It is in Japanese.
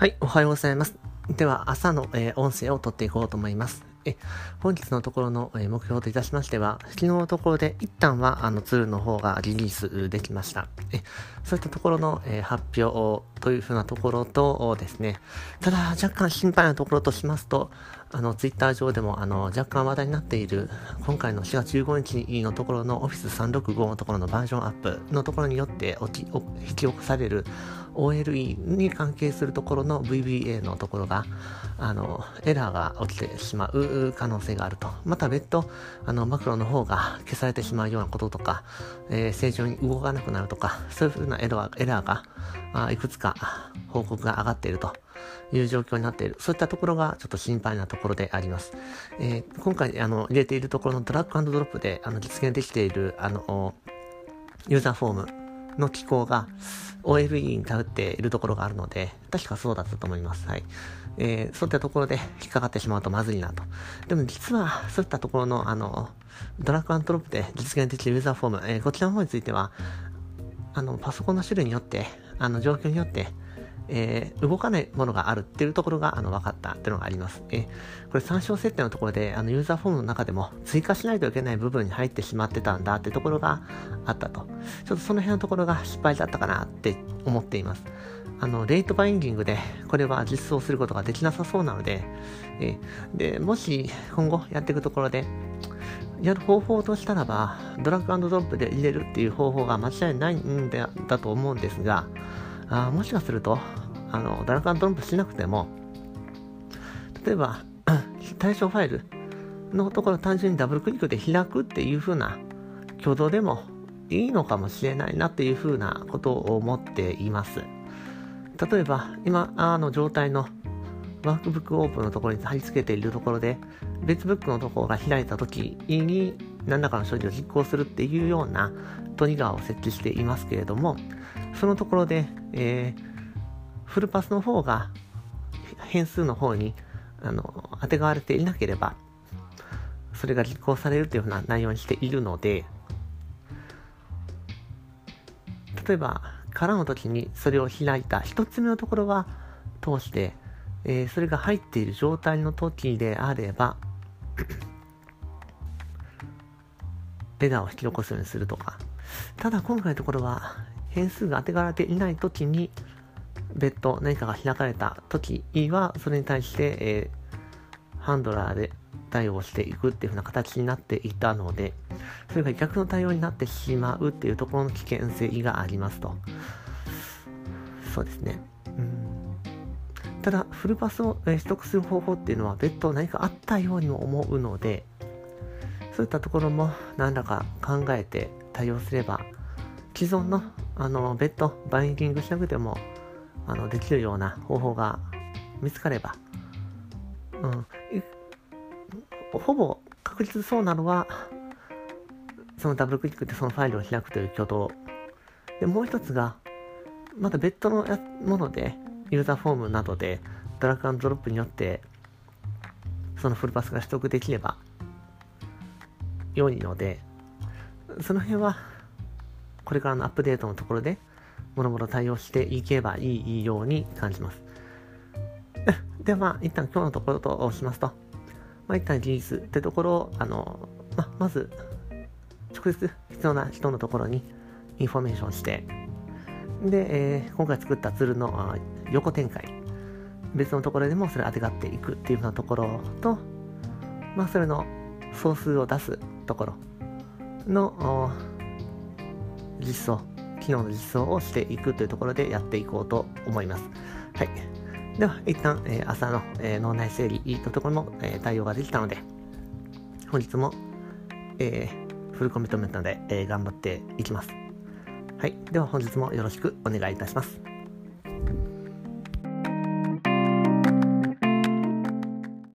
はい、おはようございます。では、朝の、えー、音声を撮っていこうと思います。え本日のところの、えー、目標といたしましては、昨日のところで一旦はあのツールの方がリリースできました。えそういったところの、えー、発表をというふうなところとですね、ただ若干心配なところとしますと、あの、ツイッター上でも、あの、若干話題になっている、今回の4月15日のところの Office 365のところのバージョンアップのところによって起き引き起こされる OLE に関係するところの VBA のところが、あの、エラーが起きてしまう可能性があると。また別途、あの、マクロの方が消されてしまうようなこととか、えー、正常に動かなくなるとか、そういうふうなエラーエラーが、あいくつか報告が上がっているという状況になっている。そういったところがちょっと心配なところであります。えー、今回、あの、入れているところのドラッグドロップで、あの、実現できている、あの、ユーザーフォームの機構が OLE に頼っているところがあるので、確かそうだったと思います。はい。えー、そういったところで引っかかってしまうとまずいなと。でも実は、そういったところの、あの、ドラッグアンドロップで実現できるユーザーフォーム、えー、こちらの方については、あの、パソコンの種類によって、あの、状況によって、えー、動かないものがあるっていうところが、あの、分かったっていうのがあります。えー、これ参照設定のところで、あの、ユーザーフォームの中でも追加しないといけない部分に入ってしまってたんだってところがあったと。ちょっとその辺のところが失敗だったかなって思っています。あの、レイトバインディングで、これは実装することができなさそうなので、えー、で、もし今後やっていくところで、やる方法としたらば、ドラッグドロップで入れるっていう方法が間違いないんだと思うんですが、あもしかすると、あの、ドラッグドロップしなくても、例えば、対象ファイルのところ単純にダブルクリックで開くっていう風な挙動でもいいのかもしれないなっていう風なことを思っています。例えば、今、あの状態のワークブックオープンのところに貼り付けているところで、別ブックのところが開いた時に何らかの処理を実行するっていうようなトリガーを設置していますけれども、そのところで、えー、フルパスの方が変数の方にあの当てがわれていなければ、それが実行されるというような内容にしているので、例えば、からの時にそれを開いた一つ目のところは通して、えー、それが入っている状態の時であれば、エラーを引き起こすようにするとか。ただ今回のところは変数が当てがわれていない時に別途何かが開かれた時はそれに対して、えー、ハンドラーで対応していくっていう風な形になっていたので、それが逆の対応になってしまうっていうところの危険性がありますと。そうですね。ただ、フルパスを取得する方法っていうのは別途何かあったようにも思うので、そういったところも何らか考えて対応すれば、既存のあの別途バインディングしなくてもあのできるような方法が見つかれば、うん、ほぼ確実そうなのは、そのダブルクリックでそのファイルを開くという挙動。で、もう一つが、また別途のもので、ユーザーフォームなどで、ドラッグドロップによって、そのフルパスが取得できれば、良いので、その辺は、これからのアップデートのところで、もろもろ対応していけばいいように感じます。ではまあ、一旦今日のところとしますと、まあ、一旦リリースってところを、あの、ままず、直接必要な人のところにインフォメーションして、で、えー、今回作ったツールの横展開、別のところでもそれ当てがっていくっていうようなところと、まあ、それの総数を出すところの実装、機能の実装をしていくというところでやっていこうと思います。はい。では、一旦、えー、朝の、えー、脳内整理というところも、えー、対応ができたので、本日も、え、フルコミットメントで、え、頑張っていきます。はい。では本日もよろしくお願いいたします。